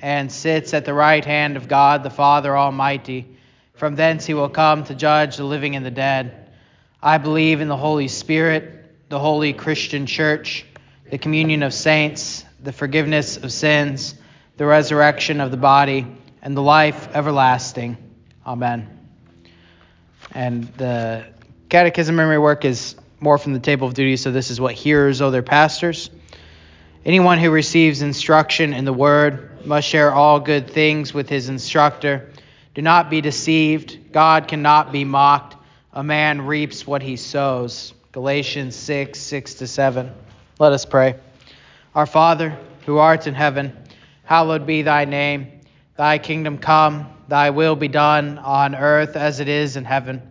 and sits at the right hand of God the Father Almighty. From thence he will come to judge the living and the dead. I believe in the Holy Spirit, the holy Christian church, the communion of saints, the forgiveness of sins, the resurrection of the body, and the life everlasting. Amen. And the catechism memory work is more from the table of duties, so this is what hearers owe their pastors. Anyone who receives instruction in the word must share all good things with his instructor. Do not be deceived. God cannot be mocked. A man reaps what he sows. Galatians 6 6 to 7. Let us pray. Our Father, who art in heaven, hallowed be thy name. Thy kingdom come, thy will be done on earth as it is in heaven.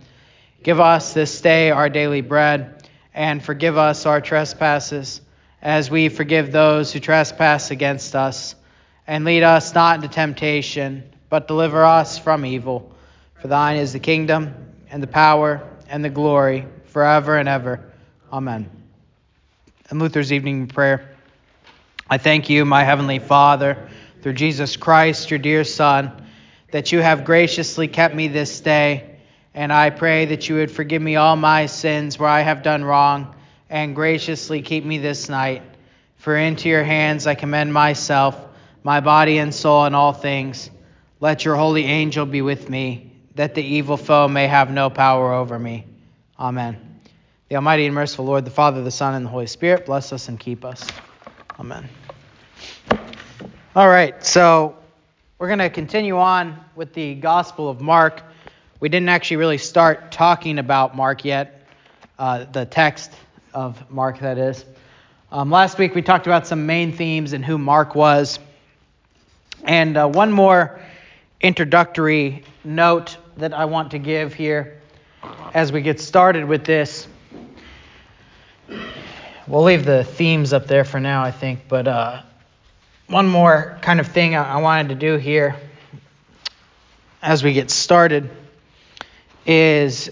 Give us this day our daily bread, and forgive us our trespasses as we forgive those who trespass against us. And lead us not into temptation, but deliver us from evil. For thine is the kingdom, and the power, and the glory, forever and ever. Amen. And Luther's evening prayer. I thank you, my heavenly Father, through Jesus Christ, your dear Son, that you have graciously kept me this day. And I pray that you would forgive me all my sins where I have done wrong and graciously keep me this night. For into your hands I commend myself, my body and soul, and all things. Let your holy angel be with me, that the evil foe may have no power over me. Amen. The Almighty and merciful Lord, the Father, the Son, and the Holy Spirit, bless us and keep us. Amen. All right, so we're going to continue on with the Gospel of Mark. We didn't actually really start talking about Mark yet, uh, the text of Mark, that is. Um, last week we talked about some main themes and who Mark was. And uh, one more introductory note that I want to give here as we get started with this. We'll leave the themes up there for now, I think, but uh, one more kind of thing I, wanted to do here as we get started is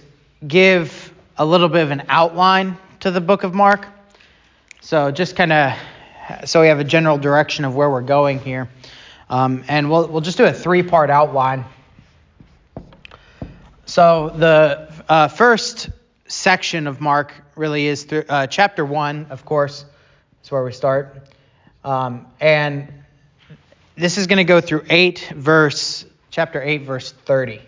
give a little bit of an outline to the book of Mark. So just kind of so we have a general direction of where we're going here. Um, and we'll, we'll just do a three part outline. So the uh, first section of Mark really is through, uh, chapter 1, of course, is where we start. Um, and this is going to go through 8 verse, chapter 8, verse 30.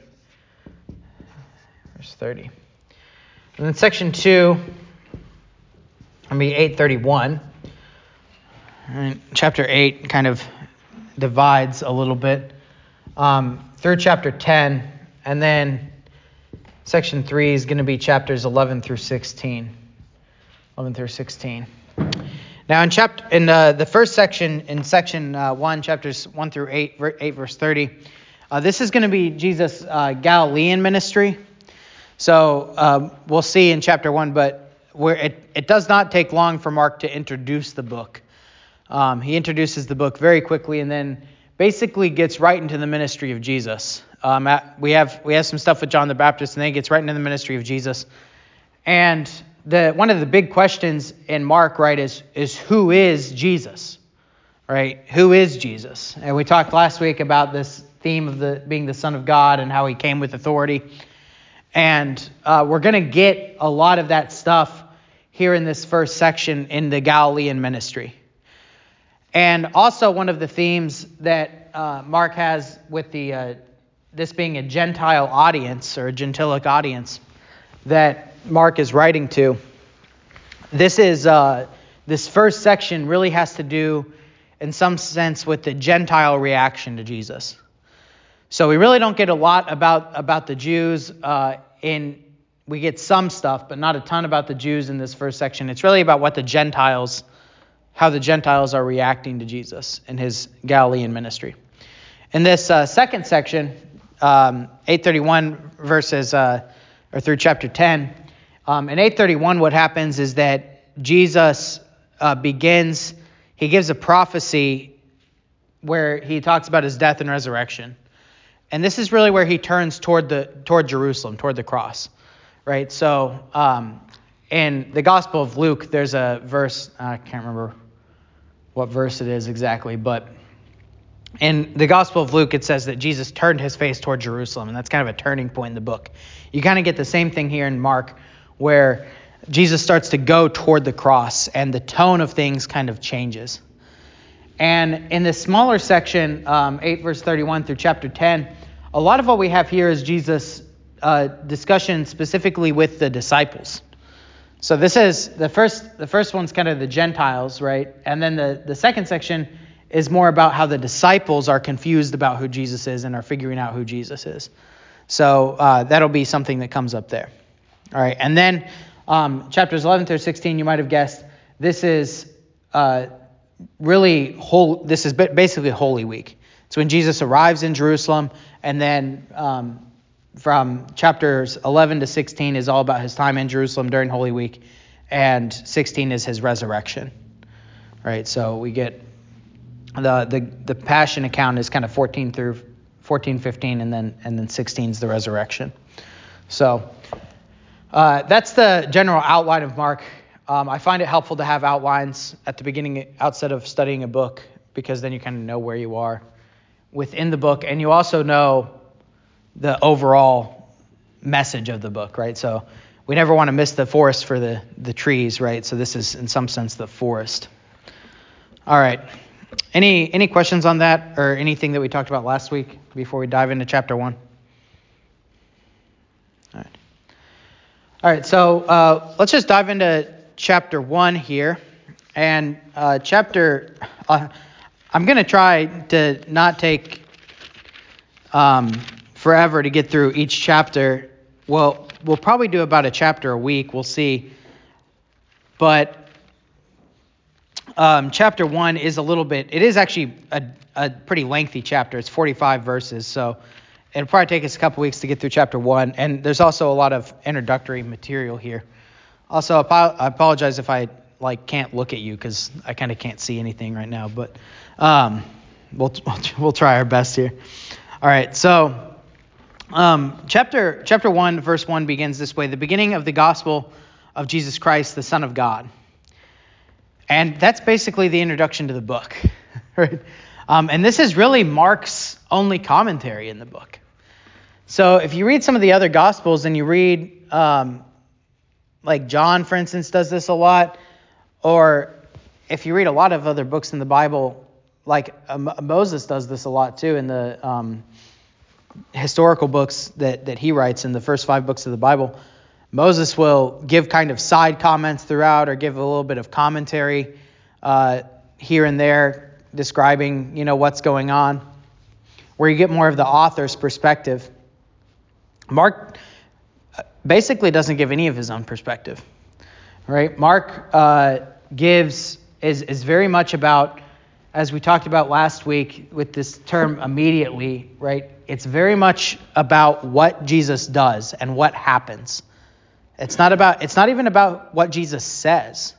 Verse 30. And then section 2, I mean 831. And chapter 8 kind of divides a little bit um, through chapter 10, and then section 3 is going to be chapters 11 through 16. 11 through 16. Now, in chapter in uh, the first section, in section uh, 1, chapters 1 through 8, 8 verse 30, uh, this is going to be Jesus' uh, Galilean ministry. So um, we'll see in chapter 1, but it, it does not take long for Mark to introduce the book. Um, he introduces the book very quickly and then basically gets right into the ministry of Jesus. Um, at, we have we have some stuff with John the Baptist, and then he gets right into the ministry of Jesus. And the one of the big questions in Mark, right, is is who is Jesus, right? Who is Jesus? And we talked last week about this theme of the being the Son of God and how he came with authority. And uh, we're going to get a lot of that stuff here in this first section in the Galilean ministry. And also, one of the themes that uh, Mark has with the uh, this being a Gentile audience or a Gentilic audience that Mark is writing to. This is uh, this first section really has to do, in some sense, with the Gentile reaction to Jesus. So we really don't get a lot about about the Jews uh, in we get some stuff, but not a ton about the Jews in this first section. It's really about what the Gentiles, how the Gentiles are reacting to Jesus in his Galilean ministry. In this uh, second section, um, 831 verses, uh, or through chapter 10. Um, in 831, what happens is that Jesus uh, begins, he gives a prophecy where he talks about his death and resurrection. And this is really where he turns toward the toward Jerusalem, toward the cross, right? So um, in the Gospel of Luke, there's a verse I can't remember what verse it is exactly, but in the Gospel of Luke, it says that Jesus turned his face toward Jerusalem, and that's kind of a turning point in the book. You kind of get the same thing here in Mark, where Jesus starts to go toward the cross, and the tone of things kind of changes. And in this smaller section, um, 8 verse 31 through chapter 10, a lot of what we have here is Jesus' uh, discussion specifically with the disciples. So this is the first the first one's kind of the Gentiles, right? And then the, the second section is more about how the disciples are confused about who Jesus is and are figuring out who Jesus is. So uh, that'll be something that comes up there. All right, and then um, chapters 11 through 16, you might have guessed, this is uh, really whole. This is basically Holy Week. It's when Jesus arrives in Jerusalem, and then um, from chapters 11 to 16 is all about his time in Jerusalem during Holy Week, and 16 is his resurrection. Right, so we get the the the Passion account is kind of 14 through 14, 15, and then and then 16 is the resurrection. So uh, that's the general outline of Mark. Um, I find it helpful to have outlines at the beginning, outside of studying a book, because then you kind of know where you are within the book, and you also know the overall message of the book, right? So we never want to miss the forest for the, the trees, right? So this is, in some sense, the forest. All right. Any any questions on that or anything that we talked about last week before we dive into chapter one? All right. All right. So uh, let's just dive into chapter one here, and uh, chapter. Uh, I'm going to try to not take um, forever to get through each chapter. Well, we'll probably do about a chapter a week. We'll see. But um, chapter one is a little bit, it is actually a, a pretty lengthy chapter. It's 45 verses, so it'll probably take us a couple weeks to get through chapter one. And there's also a lot of introductory material here. Also, I apologize if I like can't look at you because I kind of can't see anything right now, but um, we'll we'll try our best here. All right, so um, chapter chapter one, verse one begins this way: the beginning of the gospel of Jesus Christ, the Son of God. And that's basically the introduction to the book. Right? Um, and this is really Mark's only commentary in the book. So if you read some of the other Gospels and you read, um, like John, for instance, does this a lot, or if you read a lot of other books in the Bible, like um, Moses does this a lot too in the um, historical books that, that he writes in the first five books of the Bible. Moses will give kind of side comments throughout or give a little bit of commentary uh, here and there describing, you know, what's going on, where you get more of the author's perspective. Mark uh, basically doesn't give any of his own perspective, right? Mark uh, gives is is very much about, as we talked about last week with this term immediately, right? It's very much about what Jesus does and what happens. It's not about. It's not even about what Jesus says.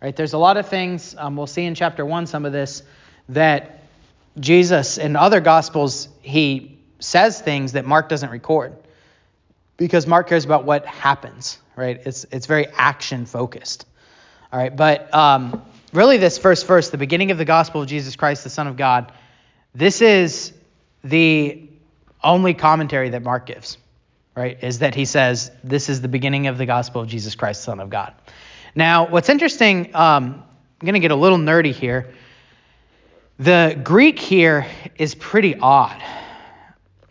Right? There's a lot of things. Um, we'll see in chapter one some of this that Jesus in other gospels he says things that Mark doesn't record because Mark cares about what happens. Right? It's it's very action focused. All right, but um, really, this first verse, the beginning of the gospel of Jesus Christ, the Son of God, this is the only commentary that Mark gives right, is that he says, This is the beginning of the gospel of Jesus Christ, Son of God. Now, what's interesting, um, I'm going to get a little nerdy here. The Greek here is pretty odd.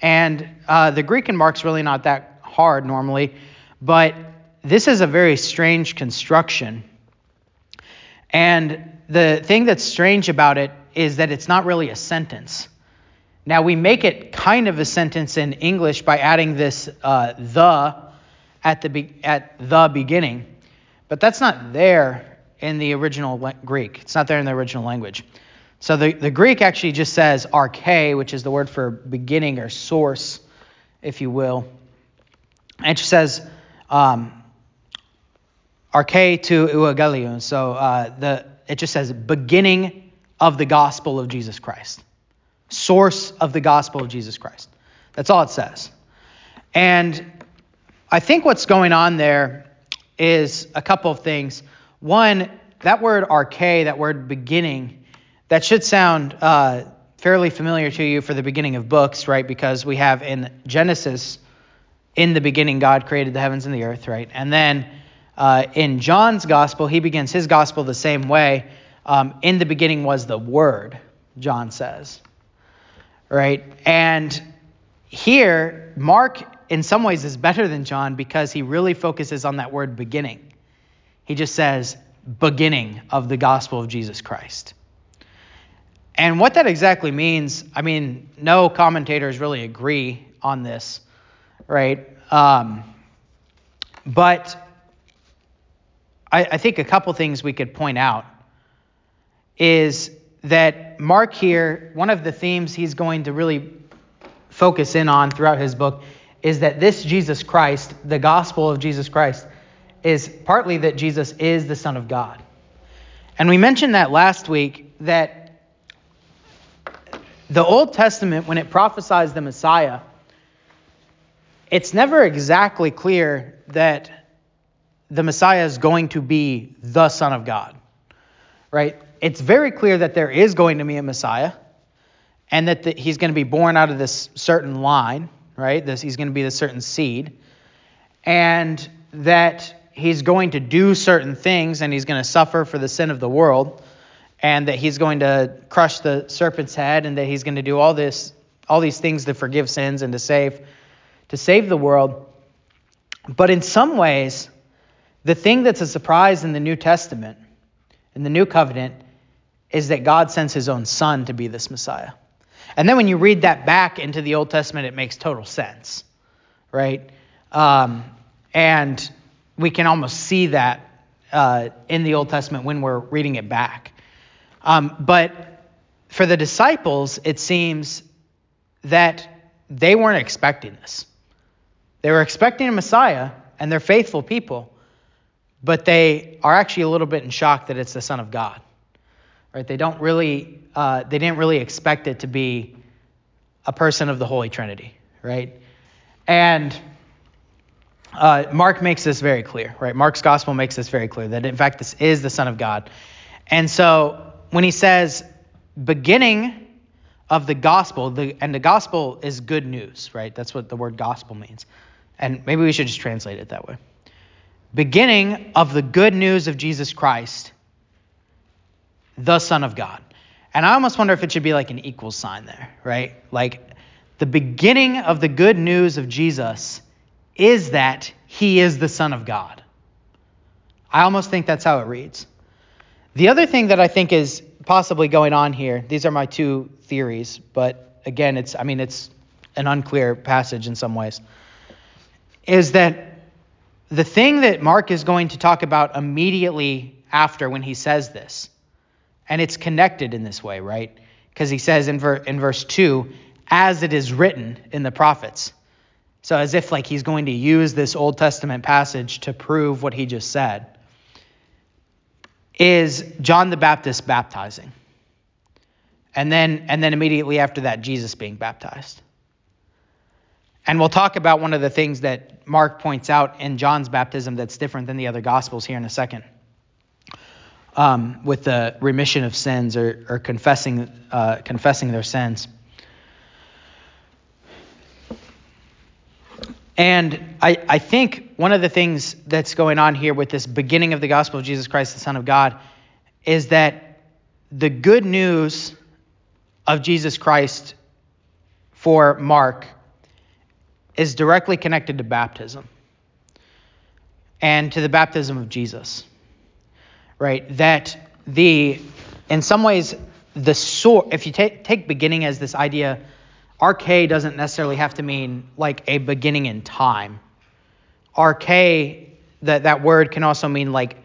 And uh, the Greek in Mark's really not that hard normally, but this is a very strange construction. And the thing that's strange about it is that it's not really a sentence. Now, we make it kind of a sentence in English by adding this uh, the at the, be- at the beginning, but that's not there in the original le- Greek. It's not there in the original language. So the, the Greek actually just says arche, which is the word for beginning or source if you will. And it just says, um, arche to euangelion. So uh, the it just says beginning of the gospel of Jesus Christ, source of the gospel of Jesus Christ. That's all it says. And I think what's going on there is a couple of things. One, that word arche, that word beginning, that should sound uh, fairly familiar to you for the beginning of books, right? Because we have in Genesis, in the beginning, God created the heavens and the earth, right? And then uh, in John's gospel, he begins his gospel the same way. Um, in the beginning was the Word, John says, right? And here, Mark, in some ways, is better than John because he really focuses on that word beginning. He just says, beginning of the gospel of Jesus Christ. And what that exactly means, I mean, no commentators really agree on this, right? Um, but I, I think a couple things we could point out is that Mark here, one of the themes he's going to really focus in on throughout his book is that this Jesus Christ, the gospel of Jesus Christ, is partly that Jesus is the Son of God. And we mentioned that last week that the Old Testament, when it prophesies the Messiah, it's never exactly clear that the Messiah is going to be the Son of God, right? It's very clear that there is going to be a Messiah and that the, he's going to be born out of this certain line, right? This, he's going to be the certain seed, and that he's going to do certain things and he's going to suffer for the sin of the world, and that he's going to crush the serpent's head, and that he's going to do all this, all these things to forgive sins and to save, to save the world. But in some ways, the thing that's a surprise in the New Testament, in the New Covenant, is that God sends his own son to be this Messiah. And then when you read that back into the Old Testament, it makes total sense, right? Um, and we can almost see that uh, in the Old Testament when we're reading it back. Um, but for the disciples, it seems that they weren't expecting this. They were expecting a Messiah, and they're faithful people but they are actually a little bit in shock that it's the Son of God. Right? They don't really, uh, they didn't really expect it to be a person of the Holy Trinity, right? And uh, Mark makes this very clear, right? Mark's gospel makes this very clear that in fact this is the Son of God. And so when he says beginning of the gospel, the, and the gospel is good news, right? That's what the word gospel means. And maybe we should just translate it that way beginning of the good news of Jesus Christ, the Son of God. And I almost wonder if it should be like an equal sign there, right? Like the beginning of the good news of Jesus is that he is the Son of God. I almost think that's how it reads. The other thing that I think is possibly going on here, these are my two theories, but again, it's I mean it's an unclear passage in some ways, is that the thing that Mark is going to talk about immediately after when he says this, and it's connected in this way, right? Because he says in, ver- in verse 2, as it is written in the prophets. So as if like he's going to use this Old Testament passage to prove what he just said. Is John the Baptist baptizing? And then and then immediately after that Jesus being baptized. And we'll talk about one of the things that Mark points out in John's baptism that's different than the other Gospels here in a second. Um, with the remission of sins or, or confessing, uh, confessing their sins. And I, I think one of the things that's going on here with this beginning of the gospel of Jesus Christ, the Son of God, is that the good news of Jesus Christ for Mark is directly connected to baptism and to the baptism of Jesus. Right? That the, in some ways, the source, if you take, take beginning as this idea, arche doesn't necessarily have to mean like a beginning in time. Arche, that, that word can also mean like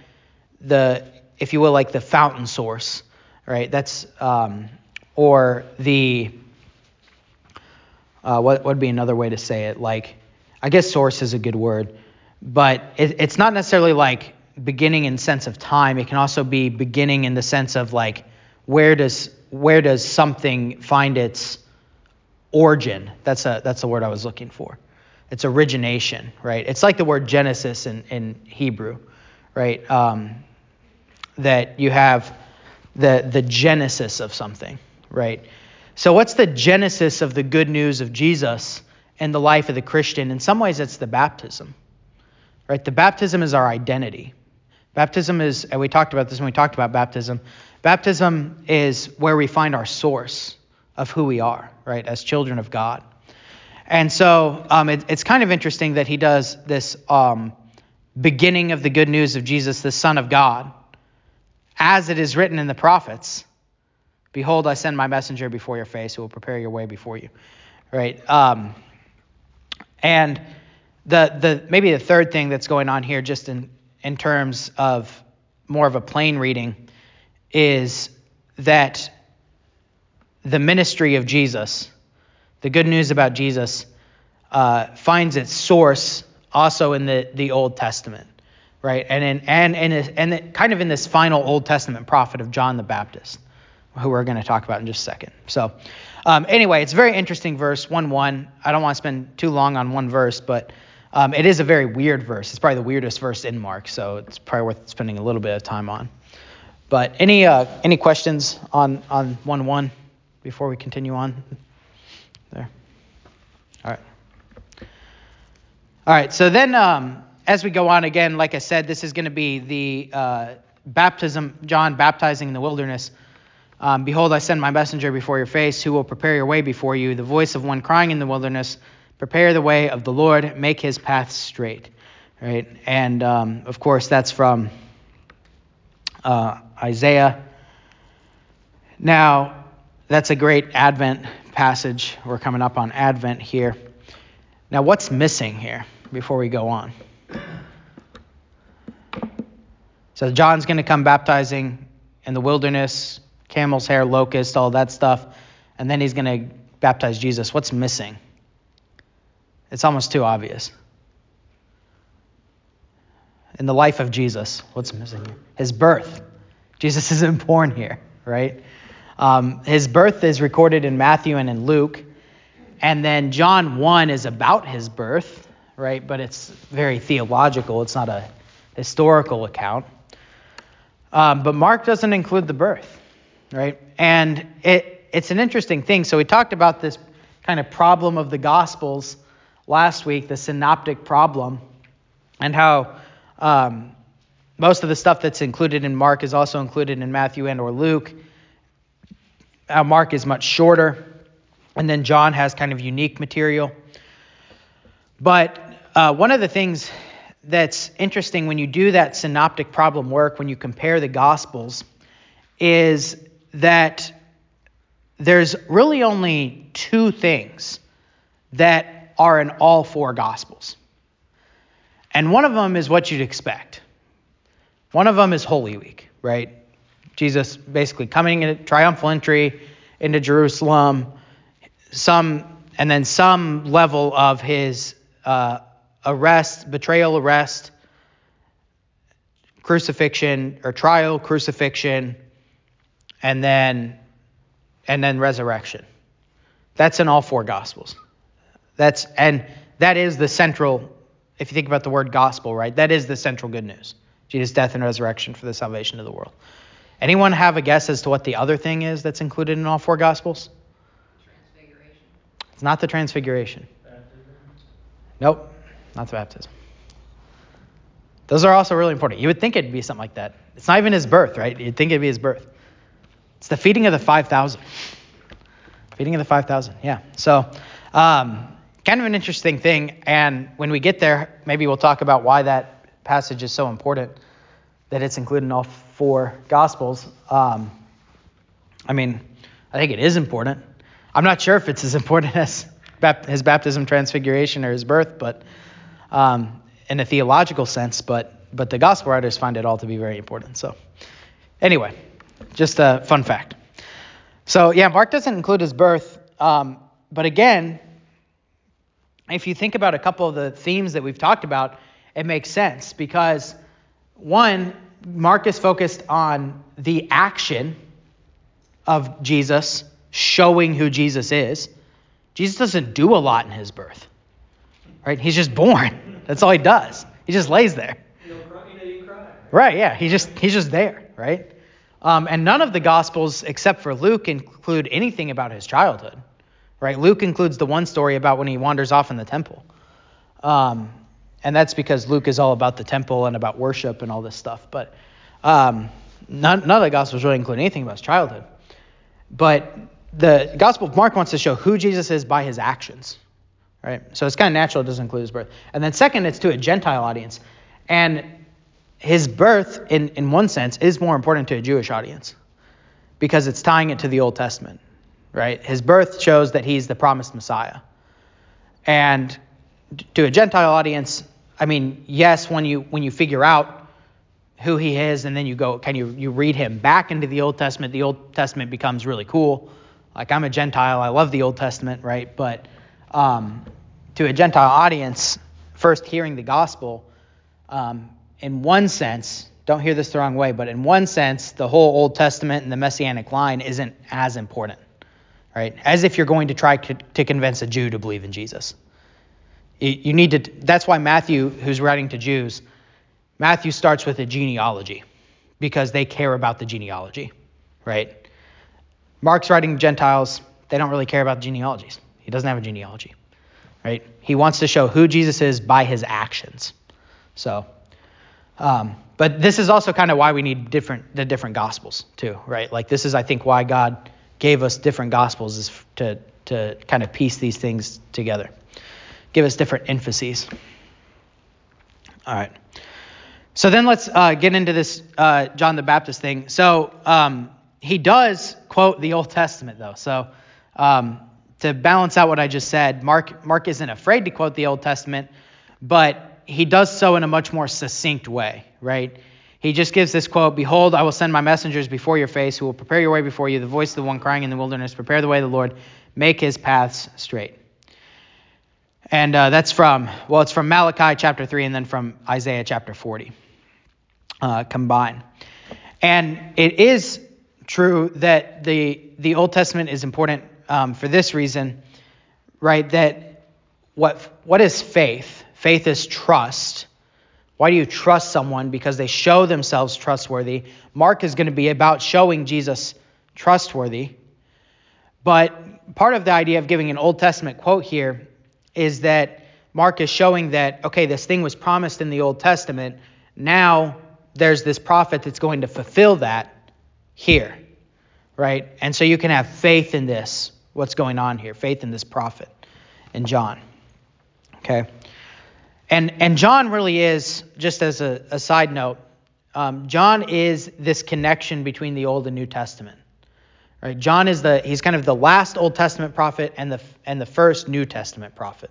the, if you will, like the fountain source, right? That's, um, or the, uh, what would be another way to say it? Like, I guess source is a good word, but it, it's not necessarily like beginning in sense of time. It can also be beginning in the sense of like where does where does something find its origin? That's a that's the word I was looking for. It's origination, right? It's like the word Genesis in, in Hebrew, right? Um, that you have the the genesis of something, right? So, what's the genesis of the good news of Jesus and the life of the Christian? In some ways, it's the baptism, right? The baptism is our identity. Baptism is, and we talked about this when we talked about baptism. Baptism is where we find our source of who we are, right, as children of God. And so um, it, it's kind of interesting that he does this um, beginning of the good news of Jesus, the Son of God, as it is written in the prophets Behold, I send my messenger before your face who will prepare your way before you. Right? Um, and the, the maybe the third thing that's going on here, just in, in terms of more of a plain reading, is that the ministry of Jesus, the good news about Jesus, uh, finds its source also in the, the Old Testament, right? And in, and and and kind of in this final Old Testament prophet of John the Baptist who we're going to talk about in just a second. So, um, anyway, it's a very interesting verse, 1 1. I don't want to spend too long on one verse, but um, it is a very weird verse. It's probably the weirdest verse in Mark, so it's probably worth spending a little bit of time on. But any uh, any questions on, on 1 1 before we continue on? There. All right. All right, so then um, as we go on again, like I said, this is going to be the uh, baptism, John baptizing in the wilderness. Um, Behold, I send my messenger before your face, who will prepare your way before you, the voice of one crying in the wilderness, prepare the way of the Lord, make his path straight. Right? And um, of course, that's from uh, Isaiah. Now, that's a great Advent passage. We're coming up on Advent here. Now, what's missing here before we go on? So, John's going to come baptizing in the wilderness camel's hair, locust, all that stuff, and then he's going to baptize Jesus. What's missing? It's almost too obvious. In the life of Jesus, what's missing? His birth. Jesus isn't born here, right? Um, his birth is recorded in Matthew and in Luke. And then John 1 is about his birth, right? But it's very theological, it's not a historical account. Um, but Mark doesn't include the birth right? And it, it's an interesting thing. So we talked about this kind of problem of the Gospels last week, the synoptic problem, and how um, most of the stuff that's included in Mark is also included in Matthew and or Luke. Uh, Mark is much shorter, and then John has kind of unique material. But uh, one of the things that's interesting when you do that synoptic problem work, when you compare the Gospels, is that there's really only two things that are in all four Gospels. And one of them is what you'd expect. One of them is Holy Week, right? Jesus basically coming in a triumphal entry into Jerusalem, some and then some level of his uh, arrest, betrayal, arrest, crucifixion or trial, crucifixion, and then and then resurrection. That's in all four gospels. That's and that is the central if you think about the word gospel, right? That is the central good news. Jesus' death and resurrection for the salvation of the world. Anyone have a guess as to what the other thing is that's included in all four gospels? Transfiguration. It's not the transfiguration. Baptism. Nope, not the baptism. Those are also really important. You would think it'd be something like that. It's not even his birth, right? You'd think it'd be his birth. It's the feeding of the 5,000. Feeding of the 5,000, yeah. So, um, kind of an interesting thing. And when we get there, maybe we'll talk about why that passage is so important that it's included in all four Gospels. Um, I mean, I think it is important. I'm not sure if it's as important as his baptism, transfiguration, or his birth, but um, in a theological sense. But but the gospel writers find it all to be very important. So anyway, just a fun fact. So, yeah, Mark doesn't include his birth, um, but again, if you think about a couple of the themes that we've talked about, it makes sense because one, Mark is focused on the action of Jesus showing who Jesus is. Jesus doesn't do a lot in his birth, right? He's just born. That's all he does. He just lays there. Right? Yeah. He's just he's just there, right? Um, and none of the gospels, except for Luke, include anything about his childhood, right? Luke includes the one story about when he wanders off in the temple. Um, and that's because Luke is all about the temple and about worship and all this stuff. But um, none, none of the Gospels really include anything about his childhood. But the Gospel of Mark wants to show who Jesus is by his actions, right? So it's kind of natural it doesn't include his birth. And then second, it's to a Gentile audience. And his birth, in, in one sense, is more important to a Jewish audience because it's tying it to the Old Testament, right? His birth shows that he's the promised Messiah. And to a Gentile audience, I mean, yes, when you when you figure out who he is and then you go can you you read him back into the Old Testament, the Old Testament becomes really cool. Like I'm a Gentile, I love the Old Testament, right? But um, to a Gentile audience, first hearing the gospel, um, in one sense, don't hear this the wrong way, but in one sense, the whole Old Testament and the Messianic line isn't as important, right? As if you're going to try to convince a Jew to believe in Jesus. You need to, that's why Matthew, who's writing to Jews, Matthew starts with a genealogy because they care about the genealogy, right? Mark's writing Gentiles, they don't really care about genealogies. He doesn't have a genealogy, right? He wants to show who Jesus is by his actions. So, um, but this is also kind of why we need different the different gospels too, right? Like this is, I think, why God gave us different gospels is to to kind of piece these things together give us different emphases. All right. So then let's uh, get into this uh, John the Baptist thing. So um, he does quote the Old Testament, though. So um, to balance out what I just said, Mark, Mark isn't afraid to quote the Old Testament, but he does so in a much more succinct way, right? He just gives this quote Behold, I will send my messengers before your face who will prepare your way before you, the voice of the one crying in the wilderness, prepare the way of the Lord, make his paths straight. And uh, that's from, well, it's from Malachi chapter 3 and then from Isaiah chapter 40 uh, combined. And it is true that the, the Old Testament is important um, for this reason, right? That what, what is faith? Faith is trust. Why do you trust someone? Because they show themselves trustworthy. Mark is going to be about showing Jesus trustworthy. But part of the idea of giving an Old Testament quote here is that Mark is showing that, okay, this thing was promised in the Old Testament. Now there's this prophet that's going to fulfill that here, right? And so you can have faith in this, what's going on here, faith in this prophet in John. Okay? And, and John really is, just as a, a side note, um, John is this connection between the Old and New Testament. Right? John is the he's kind of the last Old Testament prophet and the and the first New Testament prophet.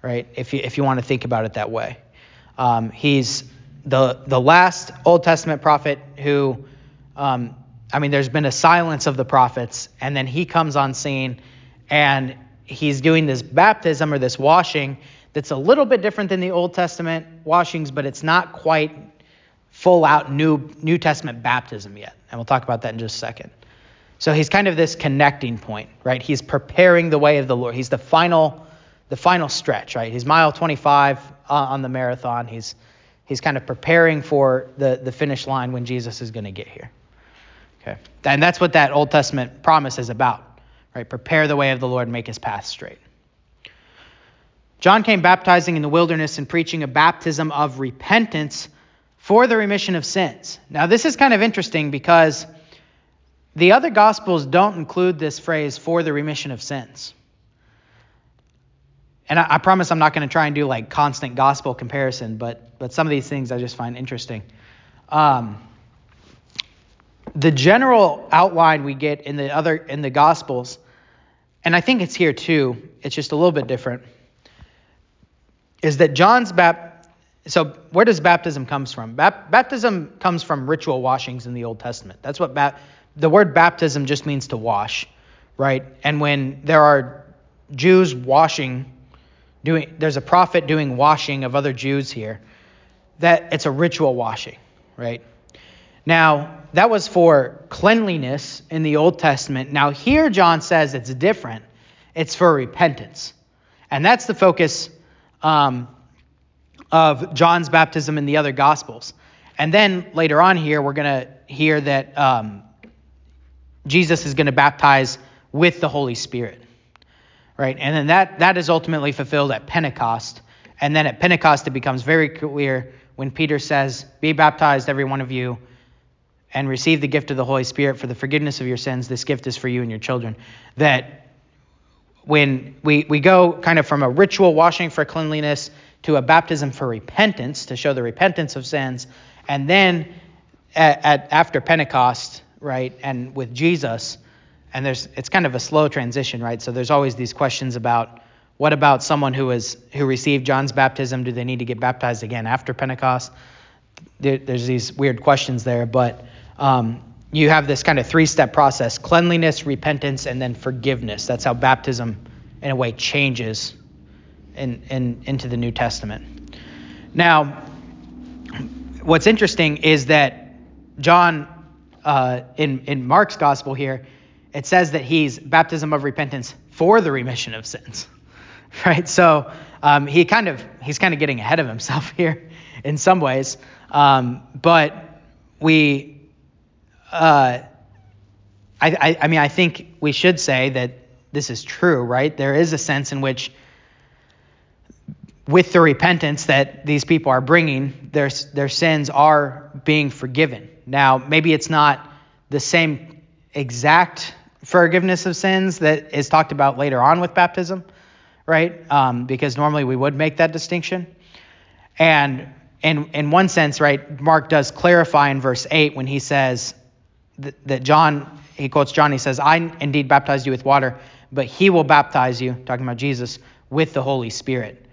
Right? If you if you want to think about it that way, um, he's the the last Old Testament prophet who, um, I mean, there's been a silence of the prophets, and then he comes on scene, and he's doing this baptism or this washing that's a little bit different than the Old Testament washings, but it's not quite full out New New Testament baptism yet, and we'll talk about that in just a second. So he's kind of this connecting point, right? He's preparing the way of the Lord. He's the final, the final stretch, right? He's mile 25 uh, on the marathon. He's he's kind of preparing for the the finish line when Jesus is going to get here. Okay, and that's what that Old Testament promise is about, right? Prepare the way of the Lord, make His path straight. John came baptizing in the wilderness and preaching a baptism of repentance for the remission of sins. Now, this is kind of interesting because the other gospels don't include this phrase for the remission of sins. And I, I promise I'm not going to try and do like constant gospel comparison, but but some of these things I just find interesting. Um, the general outline we get in the other in the gospels, and I think it's here too. It's just a little bit different. Is that John's bap? So where does baptism comes from? Bap- baptism comes from ritual washings in the Old Testament. That's what bap- the word baptism just means to wash, right? And when there are Jews washing doing there's a prophet doing washing of other Jews here. That it's a ritual washing, right? Now, that was for cleanliness in the Old Testament. Now, here John says it's different. It's for repentance. And that's the focus um, of John's baptism in the other Gospels. And then later on here, we're going to hear that um, Jesus is going to baptize with the Holy Spirit. Right? And then that, that is ultimately fulfilled at Pentecost. And then at Pentecost, it becomes very clear when Peter says, Be baptized, every one of you, and receive the gift of the Holy Spirit for the forgiveness of your sins. This gift is for you and your children. That when we, we go kind of from a ritual washing for cleanliness to a baptism for repentance, to show the repentance of sins, and then at, at, after Pentecost, right, and with Jesus, and there's it's kind of a slow transition, right? So there's always these questions about what about someone who is who received John's baptism? Do they need to get baptized again after Pentecost? There, there's these weird questions there, but um, you have this kind of three-step process: cleanliness, repentance, and then forgiveness. That's how baptism, in a way, changes in, in into the New Testament. Now, what's interesting is that John, uh, in, in Mark's gospel here, it says that he's baptism of repentance for the remission of sins, right? So um, he kind of he's kind of getting ahead of himself here in some ways, um, but we, uh, I, I, I mean, I think we should say that this is true, right? There is a sense in which with the repentance that these people are bringing, their, their sins are being forgiven. Now, maybe it's not the same exact forgiveness of sins that is talked about later on with baptism, right? Um, because normally we would make that distinction. And in, in one sense, right, Mark does clarify in verse 8 when he says that, John, he quotes John, he says, I indeed baptize you with water, but he will baptize you, talking about Jesus, with the Holy Spirit.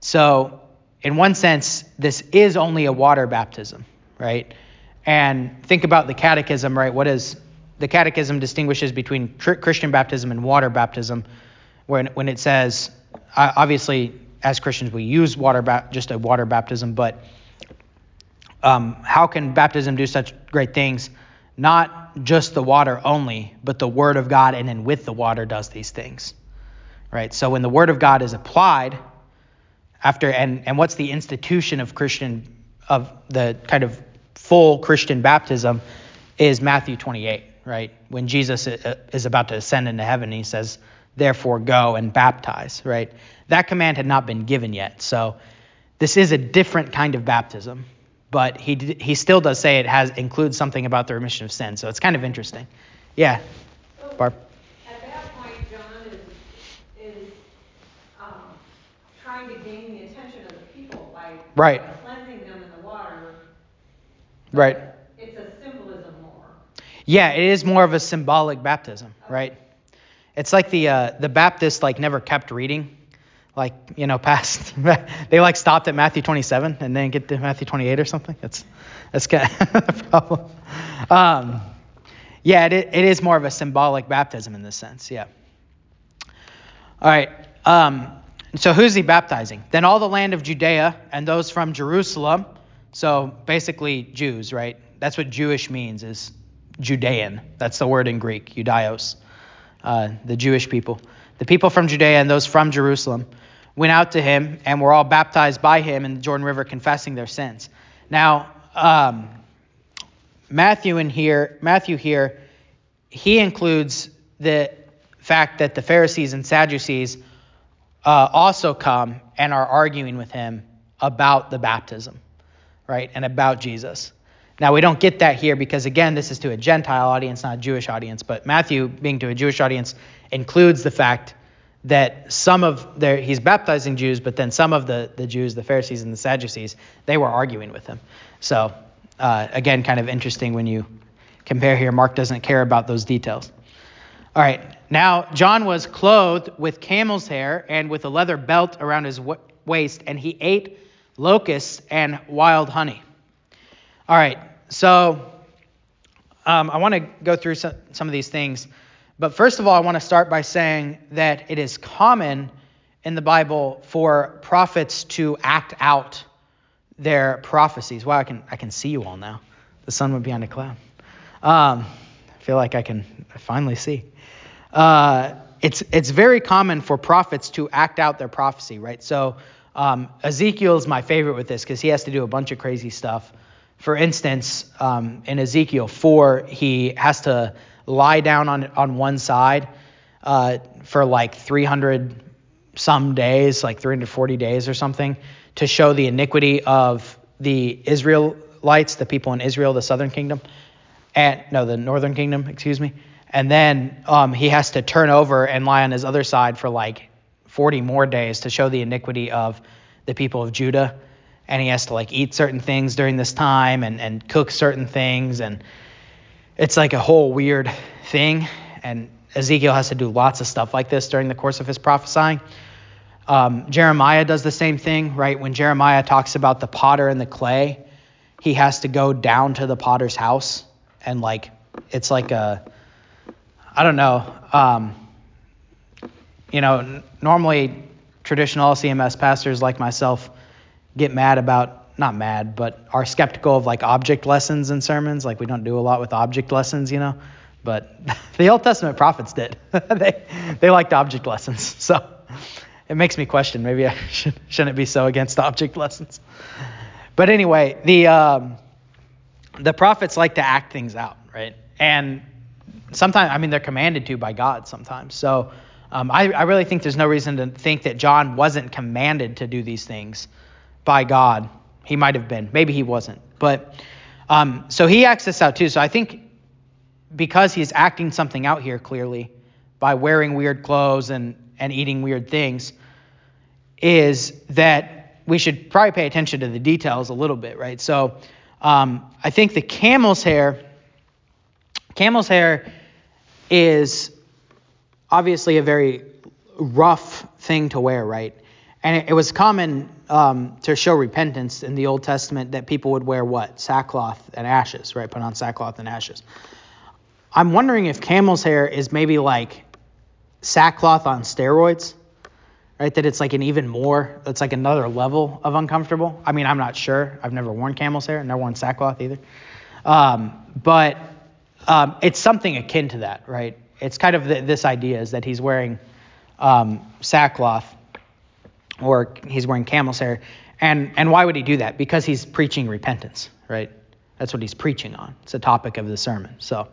So, in one sense, this is only a water baptism, right? And think about the catechism, right? What is the catechism distinguishes between Christian baptism and water baptism, when when it says, obviously, as Christians we use water ba- just a water baptism, but um, how can baptism do such great things? Not just the water only, but the Word of God, and then with the water does these things, right? So when the Word of God is applied after and and what's the institution of Christian of the kind of full Christian baptism is Matthew 28, right? When Jesus uh, uh, is about to ascend into heaven, he says, "Therefore go and baptize," right? That command had not been given yet. So this is a different kind of baptism, but he he still does say it has includes something about the remission of sin. So it's kind of interesting. Yeah. Barb. At that point, John is, is um, trying to gain the attention of the people by right. Cleansing them in the water. Right. It's a symbolism more. Yeah, it is more of a symbolic baptism, okay. right? It's like the uh, the Baptists like never kept reading, like you know past they like stopped at Matthew 27 and then get to Matthew 28 or something. That's that's kind of a problem. Um, yeah, it, it is more of a symbolic baptism in this sense. Yeah. All right. Um, so who's he baptizing? Then all the land of Judea and those from Jerusalem. So basically Jews, right? That's what Jewish means is Judean. That's the word in Greek, Judaios, uh, the Jewish people. The people from Judea and those from Jerusalem went out to him and were all baptized by him in the Jordan River, confessing their sins. Now, um, Matthew in here, Matthew here, he includes the fact that the Pharisees and Sadducees uh, also come and are arguing with him about the baptism, right, and about Jesus. Now, we don't get that here because, again, this is to a Gentile audience, not a Jewish audience. But Matthew, being to a Jewish audience, includes the fact that some of their, he's baptizing Jews, but then some of the, the Jews, the Pharisees and the Sadducees, they were arguing with him. So, uh, again, kind of interesting when you compare here. Mark doesn't care about those details. All right. Now, John was clothed with camel's hair and with a leather belt around his waist, and he ate locusts and wild honey. All right. So, um, I want to go through some, some of these things. But first of all, I want to start by saying that it is common in the Bible for prophets to act out their prophecies. Wow, I can I can see you all now. The sun would be on a cloud. Um, I feel like I can finally see. Uh, it's it's very common for prophets to act out their prophecy, right? So um, Ezekiel is my favorite with this because he has to do a bunch of crazy stuff. For instance, um, in Ezekiel 4, he has to lie down on on one side uh, for like 300 some days, like 340 days or something, to show the iniquity of the Israelites, the people in Israel, the southern kingdom, and no, the northern kingdom, excuse me. And then um, he has to turn over and lie on his other side for like 40 more days to show the iniquity of the people of Judah. And he has to like eat certain things during this time and, and cook certain things. And it's like a whole weird thing. And Ezekiel has to do lots of stuff like this during the course of his prophesying. Um, Jeremiah does the same thing, right? When Jeremiah talks about the potter and the clay, he has to go down to the potter's house and like it's like a I don't know. Um, you know, normally traditional LCMS pastors like myself get mad about not mad, but are skeptical of like object lessons in sermons. Like we don't do a lot with object lessons, you know. But the Old Testament prophets did. they they liked object lessons, so it makes me question maybe I should, shouldn't be so against object lessons. But anyway, the um, the prophets like to act things out, right? And sometimes, I mean, they're commanded to by God sometimes. So um, I, I really think there's no reason to think that John wasn't commanded to do these things by God. He might have been, maybe he wasn't. But um, so he acts this out too. So I think because he's acting something out here clearly by wearing weird clothes and, and eating weird things, is that we should probably pay attention to the details a little bit, right? So um, I think the camel's hair, camel's hair is obviously a very rough thing to wear, right? And it, it was common um, to show repentance in the Old Testament that people would wear what? Sackcloth and ashes, right? Put on sackcloth and ashes. I'm wondering if camel's hair is maybe like sackcloth on steroids, right? That it's like an even more, it's like another level of uncomfortable. I mean, I'm not sure. I've never worn camel's hair, never worn sackcloth either. Um, but um, it's something akin to that, right? It's kind of the, this idea is that he's wearing um, sackcloth or he's wearing camel's hair. And, and why would he do that? Because he's preaching repentance, right? That's what he's preaching on. It's the topic of the sermon. So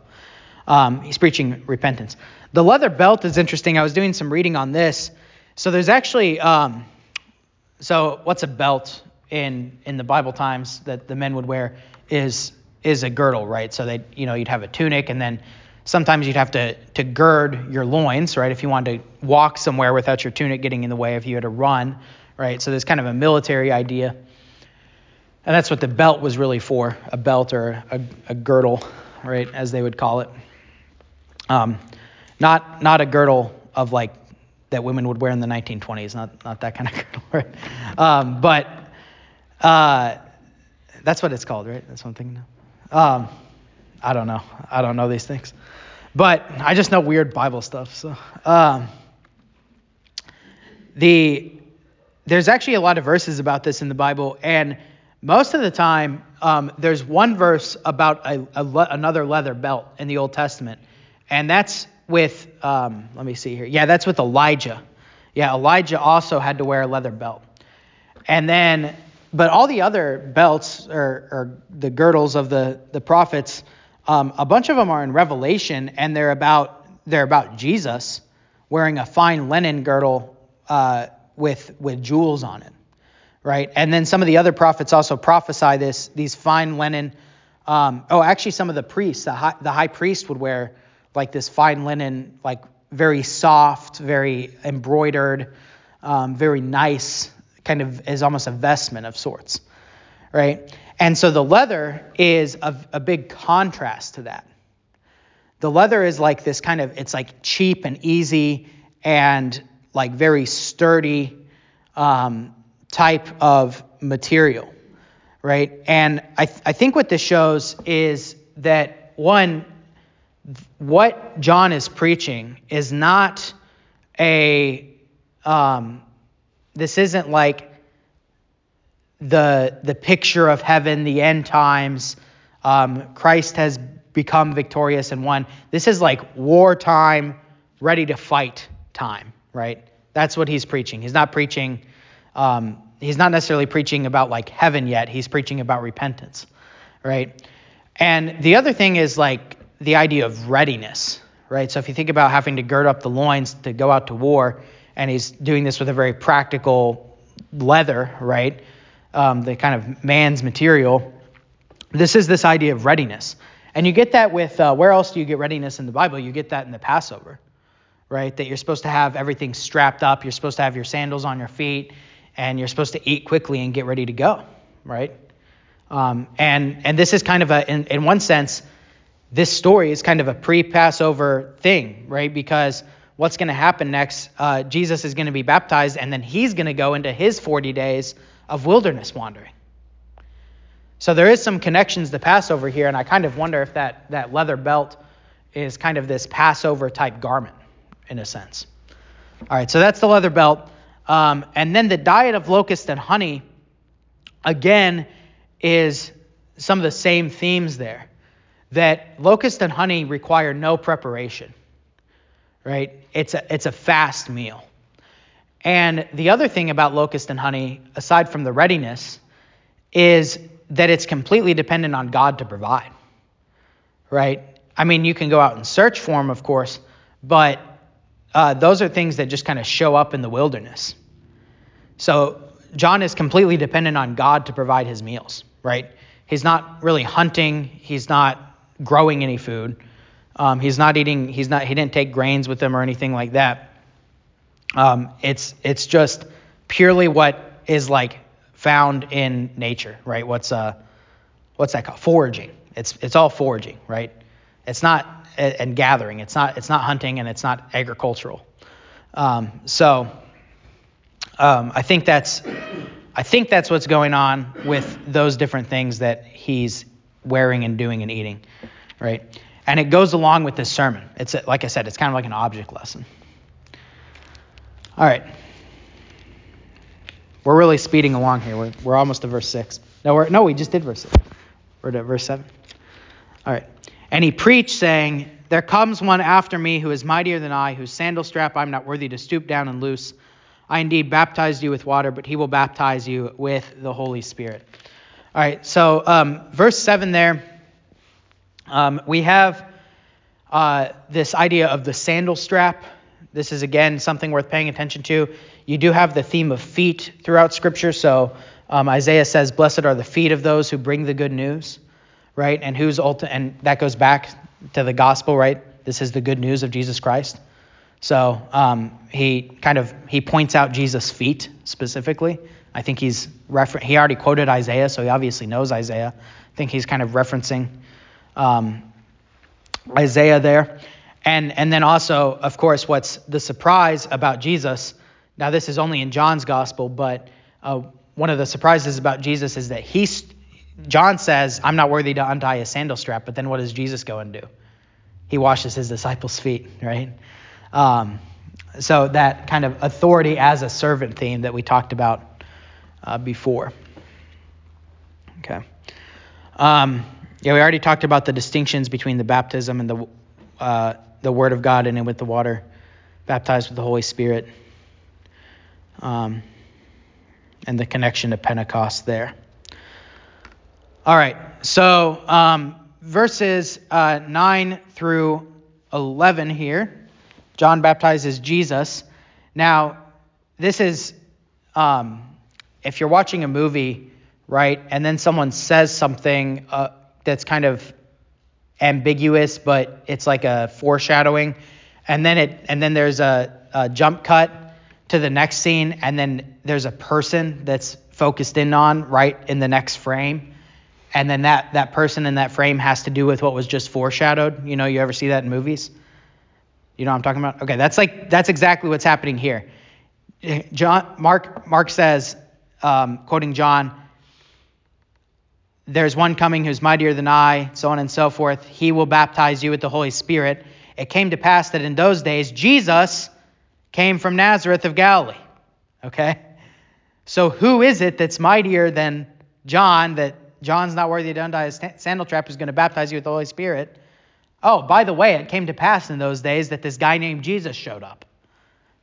um, he's preaching repentance. The leather belt is interesting. I was doing some reading on this. So there's actually, um, so what's a belt in in the Bible times that the men would wear is is a girdle, right? So they, you know, you'd have a tunic, and then sometimes you'd have to to gird your loins, right? If you wanted to walk somewhere without your tunic getting in the way, if you had to run, right? So there's kind of a military idea, and that's what the belt was really for, a belt or a, a girdle, right, as they would call it. Um, not not a girdle of like that women would wear in the 1920s, not not that kind of girdle, right? Um, but uh, that's what it's called, right? That's one thing. Um, I don't know. I don't know these things, but I just know weird Bible stuff. So um, the there's actually a lot of verses about this in the Bible, and most of the time um, there's one verse about a, a le- another leather belt in the Old Testament, and that's with um, let me see here. Yeah, that's with Elijah. Yeah, Elijah also had to wear a leather belt, and then but all the other belts or, or the girdles of the the prophets, um, a bunch of them are in Revelation, and they're about they're about Jesus wearing a fine linen girdle uh, with with jewels on it, right? And then some of the other prophets also prophesy this these fine linen. Um, oh, actually, some of the priests, the high, the high priest would wear like this fine linen, like very soft, very embroidered, um, very nice, kind of is almost a vestment of sorts, right? And so the leather is a, a big contrast to that. The leather is like this kind of, it's like cheap and easy and like very sturdy um, type of material, right? And I, th- I think what this shows is that one, what John is preaching is not a um, this isn't like the the picture of heaven, the end times. Um, Christ has become victorious and won. This is like wartime, ready to fight time, right? That's what he's preaching. He's not preaching. Um, he's not necessarily preaching about like heaven yet. He's preaching about repentance, right? And the other thing is like the idea of readiness, right? So if you think about having to gird up the loins to go out to war, and he's doing this with a very practical leather, right? Um, the kind of man's material. This is this idea of readiness. And you get that with, uh, where else do you get readiness in the Bible? You get that in the Passover, right? That you're supposed to have everything strapped up, you're supposed to have your sandals on your feet, and you're supposed to eat quickly and get ready to go, right? Um, and, and this is kind of a, in, in one sense, this story is kind of a pre Passover thing, right? Because what's going to happen next? Uh, Jesus is going to be baptized, and then he's going to go into his 40 days of wilderness wandering. So there is some connections to Passover here, and I kind of wonder if that, that leather belt is kind of this Passover type garment in a sense. All right, so that's the leather belt. Um, and then the diet of locust and honey, again, is some of the same themes there. That locust and honey require no preparation, right? It's a, it's a fast meal. And the other thing about locust and honey, aside from the readiness, is that it's completely dependent on God to provide, right? I mean, you can go out and search for them, of course, but uh, those are things that just kind of show up in the wilderness. So John is completely dependent on God to provide his meals, right? He's not really hunting. He's not growing any food. Um, he's not eating. He's not. He didn't take grains with him or anything like that. Um, it's it's just purely what is like found in nature, right? What's uh, what's that called? Foraging. It's it's all foraging, right? It's not and gathering. It's not it's not hunting and it's not agricultural. Um, so um, I think that's I think that's what's going on with those different things that he's wearing and doing and eating, right? And it goes along with this sermon. It's like I said, it's kind of like an object lesson. All right. We're really speeding along here. We're, we're almost to verse 6. No, we're, no, we just did verse 6. We're to verse 7. All right. And he preached, saying, There comes one after me who is mightier than I, whose sandal strap I'm not worthy to stoop down and loose. I indeed baptized you with water, but he will baptize you with the Holy Spirit. All right, so um, verse 7 there, um, we have uh, this idea of the sandal strap. This is, again, something worth paying attention to. You do have the theme of feet throughout Scripture. So um, Isaiah says, Blessed are the feet of those who bring the good news, right? And who's ulti- and that goes back to the gospel, right? This is the good news of Jesus Christ. So um, he kind of he points out Jesus' feet specifically. I think he's refer- he already quoted Isaiah, so he obviously knows Isaiah. I think he's kind of referencing um, Isaiah there. And and then also, of course, what's the surprise about Jesus? Now this is only in John's gospel, but uh, one of the surprises about Jesus is that he John says, "I'm not worthy to untie a sandal strap," but then what does Jesus go and do? He washes his disciples' feet, right? Um, so that kind of authority as a servant theme that we talked about uh, before. Okay. Um, yeah, we already talked about the distinctions between the baptism and the uh, the Word of God and with the water, baptized with the Holy Spirit, um, and the connection to Pentecost there. All right, so um, verses uh, 9 through 11 here. John baptizes Jesus. Now, this is, um, if you're watching a movie, right, and then someone says something uh, that's kind of ambiguous, but it's like a foreshadowing, and then it, and then there's a, a jump cut to the next scene, and then there's a person that's focused in on right in the next frame, and then that that person in that frame has to do with what was just foreshadowed. You know, you ever see that in movies? You know what I'm talking about? Okay, that's like that's exactly what's happening here. John Mark Mark says, um, quoting John, "There's one coming who's mightier than I, so on and so forth. He will baptize you with the Holy Spirit." It came to pass that in those days Jesus came from Nazareth of Galilee. Okay, So who is it that's mightier than John that John's not worthy to untie his sandal strap is going to baptize you with the Holy Spirit? Oh, by the way, it came to pass in those days that this guy named Jesus showed up.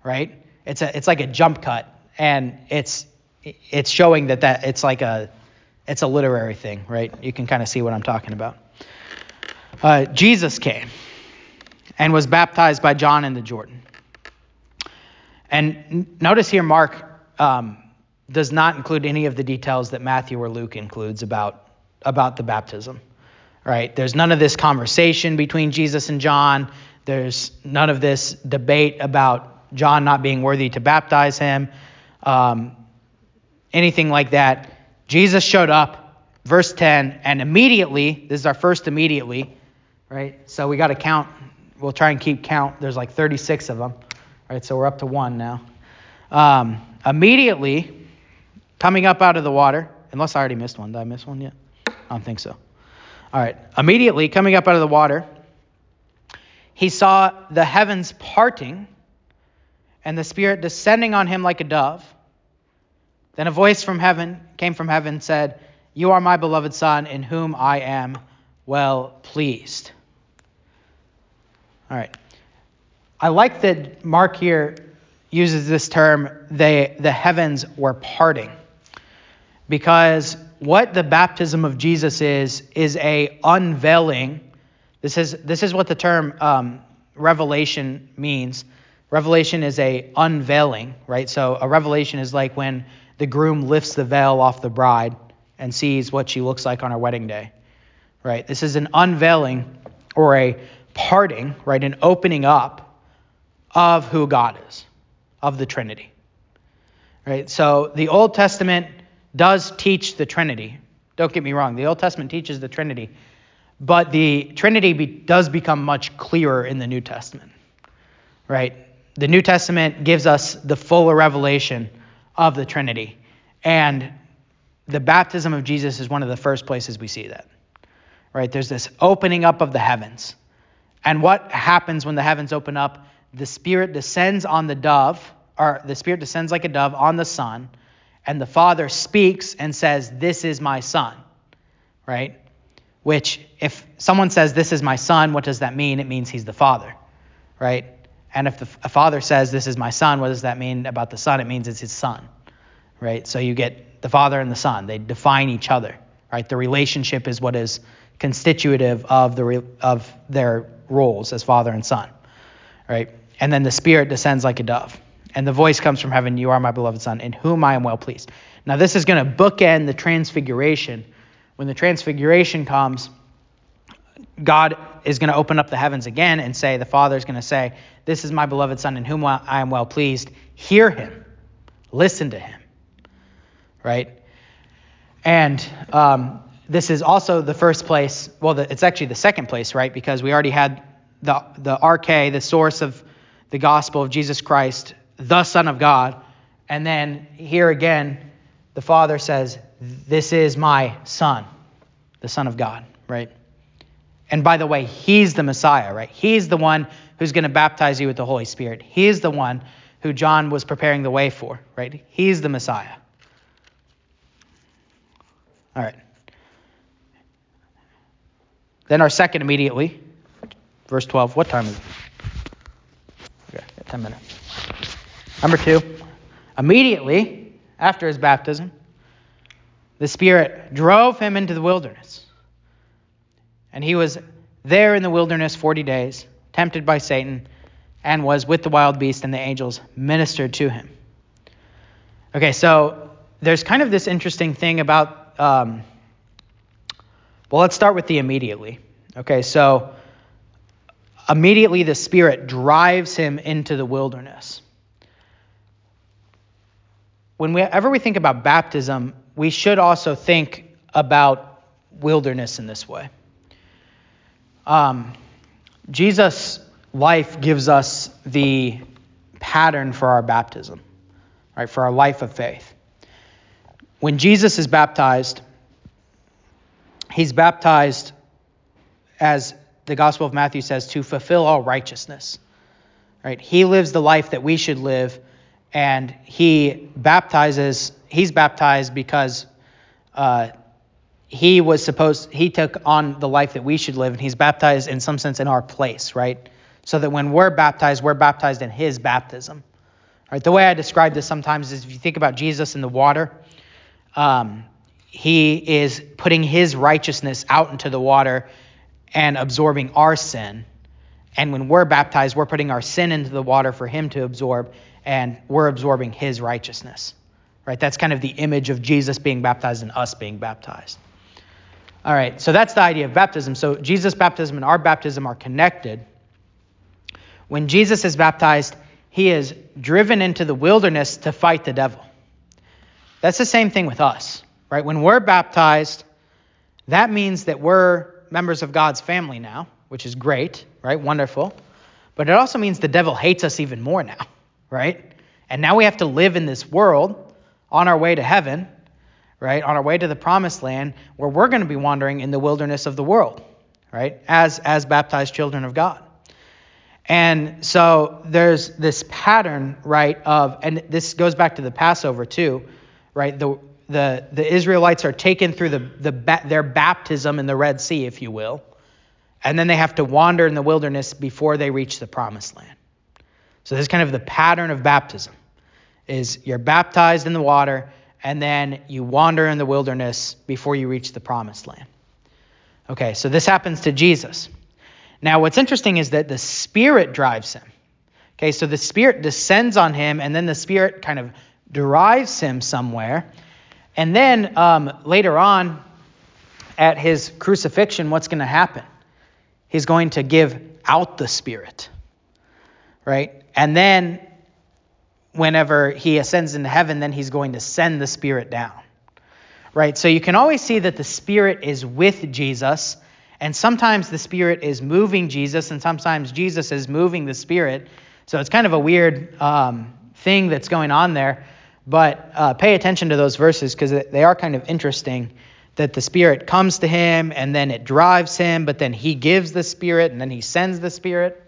Right? It's a it's like a jump cut and it's it's showing that that it's like a it's a literary thing, right? You can kind of see what I'm talking about. Uh, Jesus came and was baptized by John in the Jordan. And notice here, Mark um, does not include any of the details that Matthew or Luke includes about, about the baptism. Right? There's none of this conversation between Jesus and John. There's none of this debate about John not being worthy to baptize him. Um, anything like that. Jesus showed up, verse 10, and immediately, this is our first immediately, right? So we got to count. We'll try and keep count. There's like 36 of them, right? So we're up to one now. Um, immediately, coming up out of the water, unless I already missed one. Did I miss one yet? I don't think so. All right. Immediately, coming up out of the water, he saw the heavens parting and the Spirit descending on him like a dove. Then a voice from heaven came from heaven said, You are my beloved Son, in whom I am well pleased. All right. I like that Mark here uses this term, they, the heavens were parting. Because what the baptism of Jesus is, is a unveiling. This is, this is what the term um, revelation means. Revelation is a unveiling, right? So a revelation is like when the groom lifts the veil off the bride and sees what she looks like on her wedding day. Right? This is an unveiling or a parting, right? An opening up of who God is, of the Trinity. Right? So the Old Testament does teach the Trinity. Don't get me wrong, the Old Testament teaches the Trinity, but the Trinity be, does become much clearer in the New Testament. Right? The New Testament gives us the fuller revelation of the Trinity. And the baptism of Jesus is one of the first places we see that. Right? There's this opening up of the heavens. And what happens when the heavens open up? The Spirit descends on the dove, or the Spirit descends like a dove on the Son, and the Father speaks and says, This is my Son. Right? Which, if someone says, This is my Son, what does that mean? It means he's the Father. Right? And if the, a father says, This is my son, what does that mean about the son? It means it's his son, right? So you get the father and the son. They define each other, right? The relationship is what is constitutive of, the, of their roles as father and son, right? And then the spirit descends like a dove. And the voice comes from heaven, You are my beloved son, in whom I am well pleased. Now, this is going to bookend the transfiguration. When the transfiguration comes, God is going to open up the heavens again and say, the Father is going to say, This is my beloved Son in whom I am well pleased. Hear him, listen to him. Right? And um, this is also the first place, well, the, it's actually the second place, right? Because we already had the, the arche, the source of the gospel of Jesus Christ, the Son of God. And then here again, the Father says, This is my Son, the Son of God, right? And by the way, he's the Messiah, right? He's the one who's going to baptize you with the Holy Spirit. He's the one who John was preparing the way for, right? He's the Messiah. All right. Then our second immediately, verse 12. What time is it? Okay, 10 minutes. Number two, immediately after his baptism, the Spirit drove him into the wilderness and he was there in the wilderness 40 days, tempted by Satan, and was with the wild beast, and the angels ministered to him. Okay, so there's kind of this interesting thing about, um, well, let's start with the immediately. Okay, so immediately the Spirit drives him into the wilderness. Whenever we think about baptism, we should also think about wilderness in this way. Um, Jesus' life gives us the pattern for our baptism, right? For our life of faith. When Jesus is baptized, he's baptized, as the Gospel of Matthew says, to fulfill all righteousness. Right? He lives the life that we should live, and he baptizes. He's baptized because uh, he was supposed. He took on the life that we should live, and he's baptized in some sense in our place, right? So that when we're baptized, we're baptized in his baptism. Right? The way I describe this sometimes is if you think about Jesus in the water, um, he is putting his righteousness out into the water and absorbing our sin. And when we're baptized, we're putting our sin into the water for him to absorb, and we're absorbing his righteousness. Right? That's kind of the image of Jesus being baptized and us being baptized. All right, so that's the idea of baptism. So Jesus' baptism and our baptism are connected. When Jesus is baptized, he is driven into the wilderness to fight the devil. That's the same thing with us, right? When we're baptized, that means that we're members of God's family now, which is great, right? Wonderful. But it also means the devil hates us even more now, right? And now we have to live in this world on our way to heaven, right? On our way to the promised land where we're going to be wandering in the wilderness of the world, right? As as baptized children of God. And so there's this pattern, right, of and this goes back to the Passover too, right? The the the Israelites are taken through the the their baptism in the Red Sea, if you will. And then they have to wander in the wilderness before they reach the promised land. So this is kind of the pattern of baptism is you're baptized in the water and then you wander in the wilderness before you reach the promised land. Okay, so this happens to Jesus. Now, what's interesting is that the Spirit drives him. Okay, so the Spirit descends on him, and then the Spirit kind of drives him somewhere. And then um, later on, at his crucifixion, what's going to happen? He's going to give out the Spirit, right? And then whenever he ascends into heaven, then he's going to send the Spirit down. Right? So you can always see that the Spirit is with Jesus, and sometimes the Spirit is moving Jesus, and sometimes Jesus is moving the Spirit. So it's kind of a weird um, thing that's going on there. But uh, pay attention to those verses because they are kind of interesting. That the Spirit comes to him and then it drives him, but then he gives the Spirit and then he sends the Spirit.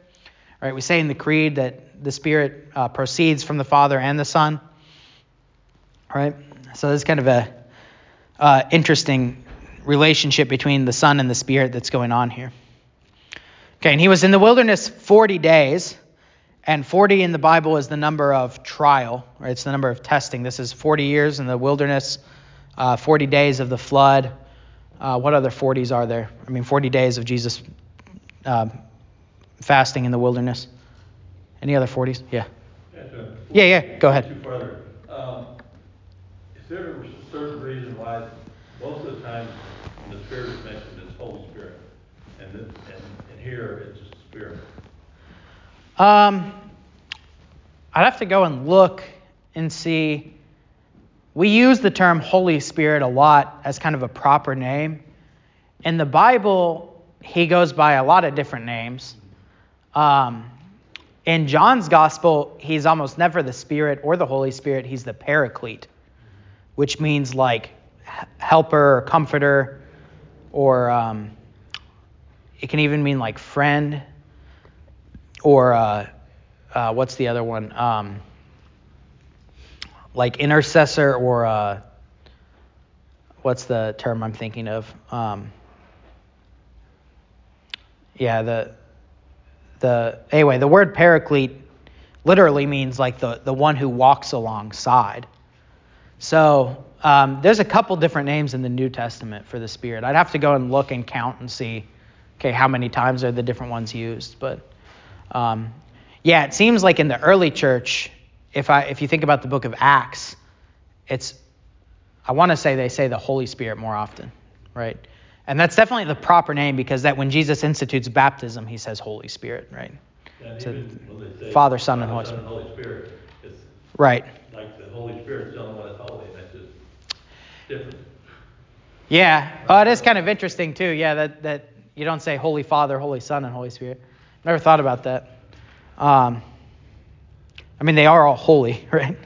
Right? We say in the Creed that the Spirit uh, proceeds from the Father and the Son. Right? So there's kind of a uh, interesting relationship between the Son and the Spirit that's going on here. Okay, and he was in the wilderness 40 days, and 40 in the Bible is the number of trial, right? It's the number of testing. This is 40 years in the wilderness, uh, 40 days of the flood. Uh, what other 40s are there? I mean, 40 days of Jesus uh, fasting in the wilderness. Any other 40s? Yeah. Yeah, yeah, go ahead. Further. Um, is there a certain reason why most of the time the Spirit is mentioned as Holy Spirit, and, then, and, and here it's just Spirit? Um, I'd have to go and look and see. We use the term Holy Spirit a lot as kind of a proper name. In the Bible, he goes by a lot of different names. Um, in John's gospel, he's almost never the Spirit or the Holy Spirit, he's the Paraclete, which means like helper or comforter, or um, it can even mean like friend, or uh, uh, what's the other one? Um, like intercessor, or uh, what's the term I'm thinking of? Um, yeah, the the anyway, the word paraclete literally means like the, the one who walks alongside. So um, there's a couple different names in the New Testament for the Spirit. I'd have to go and look and count and see, okay, how many times are the different ones used. But um, yeah, it seems like in the early church, if I if you think about the book of Acts, it's I want to say they say the Holy Spirit more often, right? And that's definitely the proper name because that when Jesus institutes baptism, he says Holy Spirit, right? And So even when they say Father, Son, and Holy Son, Holy Spirit, Right. like the Holy Spirit's the only one that's holy, that's just different. Yeah. Oh, it is kind of interesting too. Yeah, that that you don't say Holy Father, Holy Son, and Holy Spirit. Never thought about that. Um, I mean, they are all holy, right?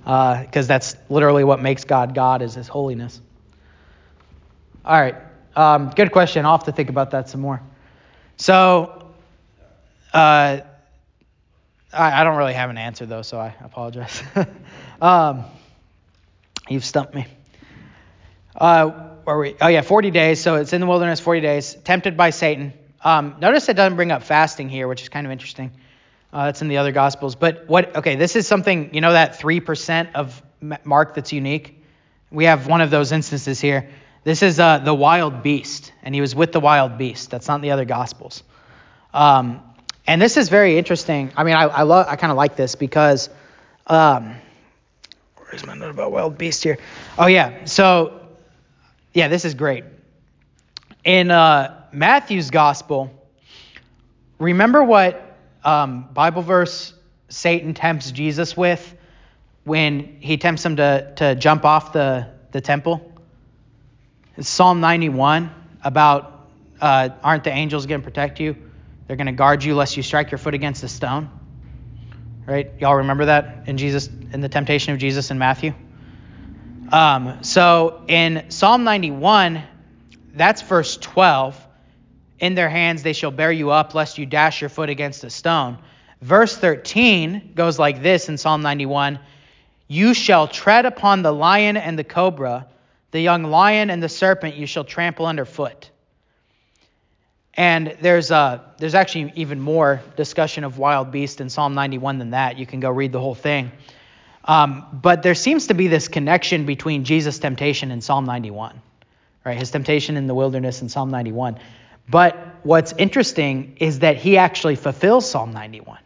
Because uh, that's literally what makes God God is His holiness. All right. Um, good question. I'll have to think about that some more. So, uh, I, I don't really have an answer though, so I apologize. um, you've stumped me. Uh, where we? Oh yeah, 40 days. So it's in the wilderness, 40 days, tempted by Satan. Um, notice it doesn't bring up fasting here, which is kind of interesting. Uh, that's in the other gospels. But what? Okay, this is something you know that three percent of Mark that's unique. We have one of those instances here. This is uh, the wild beast, and he was with the wild beast. That's not in the other gospels. Um, and this is very interesting. I mean, I I, love I kind of like this because um, where's my note about wild beast here? Oh yeah, so yeah, this is great. In uh, Matthew's gospel, remember what um, Bible verse Satan tempts Jesus with when he tempts him to, to jump off the, the temple? It's Psalm 91 about uh, aren't the angels going to protect you? They're going to guard you lest you strike your foot against a stone. Right? Y'all remember that in Jesus in the temptation of Jesus in Matthew? Um, so in Psalm 91, that's verse 12. In their hands they shall bear you up, lest you dash your foot against a stone. Verse 13 goes like this in Psalm 91 You shall tread upon the lion and the cobra, the young lion and the serpent you shall trample underfoot. And there's uh, there's actually even more discussion of wild beast in Psalm 91 than that. You can go read the whole thing. Um, but there seems to be this connection between Jesus' temptation and Psalm 91, right? His temptation in the wilderness in Psalm 91. But what's interesting is that he actually fulfills Psalm 91,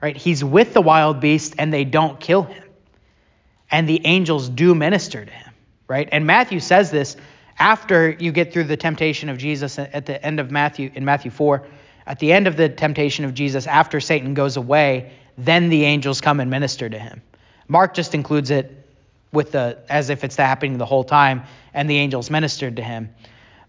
right? He's with the wild beast and they don't kill him. And the angels do minister to him, right? And Matthew says this after you get through the temptation of Jesus at the end of Matthew, in Matthew 4. At the end of the temptation of Jesus, after Satan goes away, then the angels come and minister to him. Mark just includes it with the as if it's happening the whole time, and the angels ministered to him.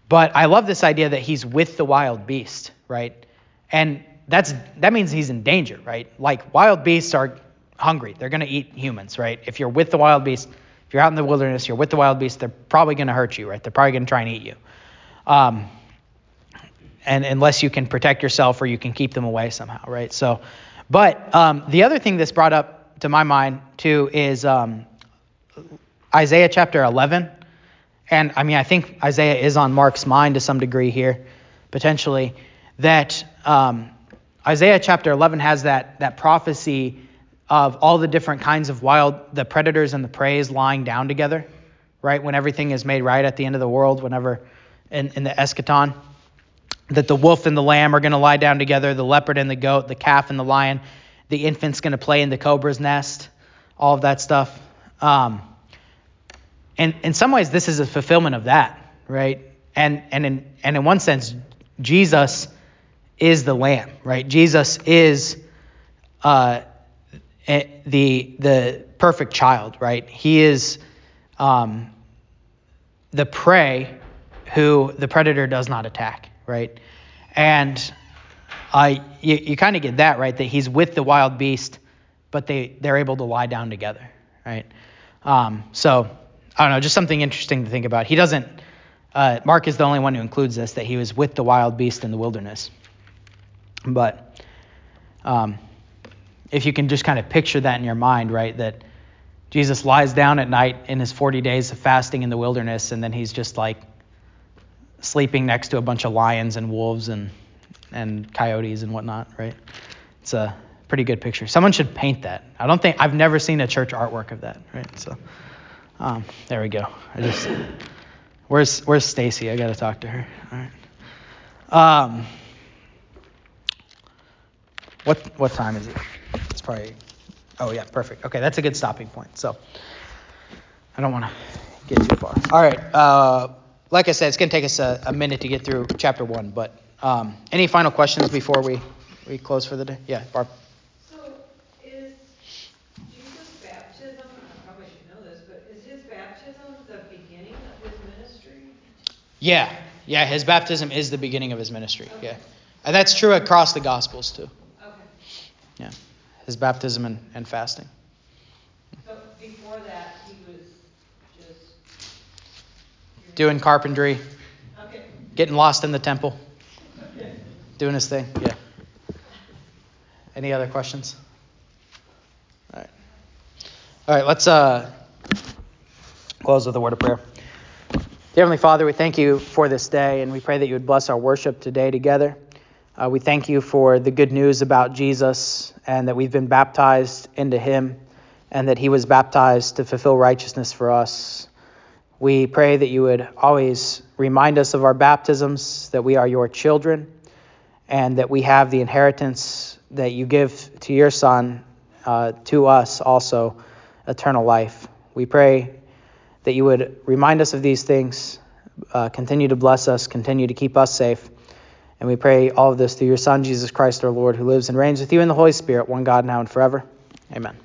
But I love this idea that he's with the wild beast, right? And that's that means he's in danger, right? Like wild beasts are hungry; they're going to eat humans, right? If you're with the wild beast, if you're out in the wilderness, you're with the wild beasts, they're probably going to hurt you, right? They're probably going to try and eat you. Um, and unless you can protect yourself or you can keep them away somehow, right? So, but um, the other thing that's brought up to my mind too is um, Isaiah chapter 11. And I mean, I think Isaiah is on Mark's mind to some degree here, potentially, that um, Isaiah chapter 11 has that, that prophecy of all the different kinds of wild, the predators and the preys lying down together, right? When everything is made right at the end of the world, whenever in, in the eschaton, that the wolf and the lamb are going to lie down together, the leopard and the goat, the calf and the lion, the infant's going to play in the cobra's nest, all of that stuff. Um, and in some ways, this is a fulfillment of that, right? And and in and in one sense, Jesus is the Lamb, right? Jesus is uh, the the perfect child, right? He is um, the prey who the predator does not attack, right? And uh, you, you kind of get that, right? That he's with the wild beast, but they, they're able to lie down together, right? Um, so, I don't know, just something interesting to think about. He doesn't, uh, Mark is the only one who includes this, that he was with the wild beast in the wilderness. But um, if you can just kind of picture that in your mind, right, that Jesus lies down at night in his 40 days of fasting in the wilderness, and then he's just like sleeping next to a bunch of lions and wolves and and coyotes and whatnot, right? It's a pretty good picture. Someone should paint that. I don't think I've never seen a church artwork of that, right? So um, there we go. I just where's where's Stacy? I got to talk to her. All right. Um, what what time is it? It's probably. Oh yeah, perfect. Okay, that's a good stopping point. So I don't want to get too far. All right. Uh, like I said, it's going to take us a, a minute to get through chapter one, but um, any final questions before we, we close for the day? Yeah, Barb. So is Jesus' baptism, I probably should know this, but is his baptism the beginning of his ministry? Yeah, yeah, his baptism is the beginning of his ministry. Okay. Yeah. And that's true across the Gospels too. Okay. Yeah, his baptism and, and fasting. So before that, he was just doing carpentry, okay. getting lost in the temple, okay. doing his thing. Yeah. Any other questions? All right. All right, let's uh, close with a word of prayer. Heavenly Father, we thank you for this day, and we pray that you would bless our worship today together. Uh, we thank you for the good news about Jesus and that we've been baptized into him and that he was baptized to fulfill righteousness for us. We pray that you would always remind us of our baptisms, that we are your children, and that we have the inheritance that you give to your Son, uh, to us also eternal life. We pray that you would remind us of these things, uh, continue to bless us, continue to keep us safe. And we pray all of this through your Son, Jesus Christ our Lord, who lives and reigns with you in the Holy Spirit, one God now and forever. Amen.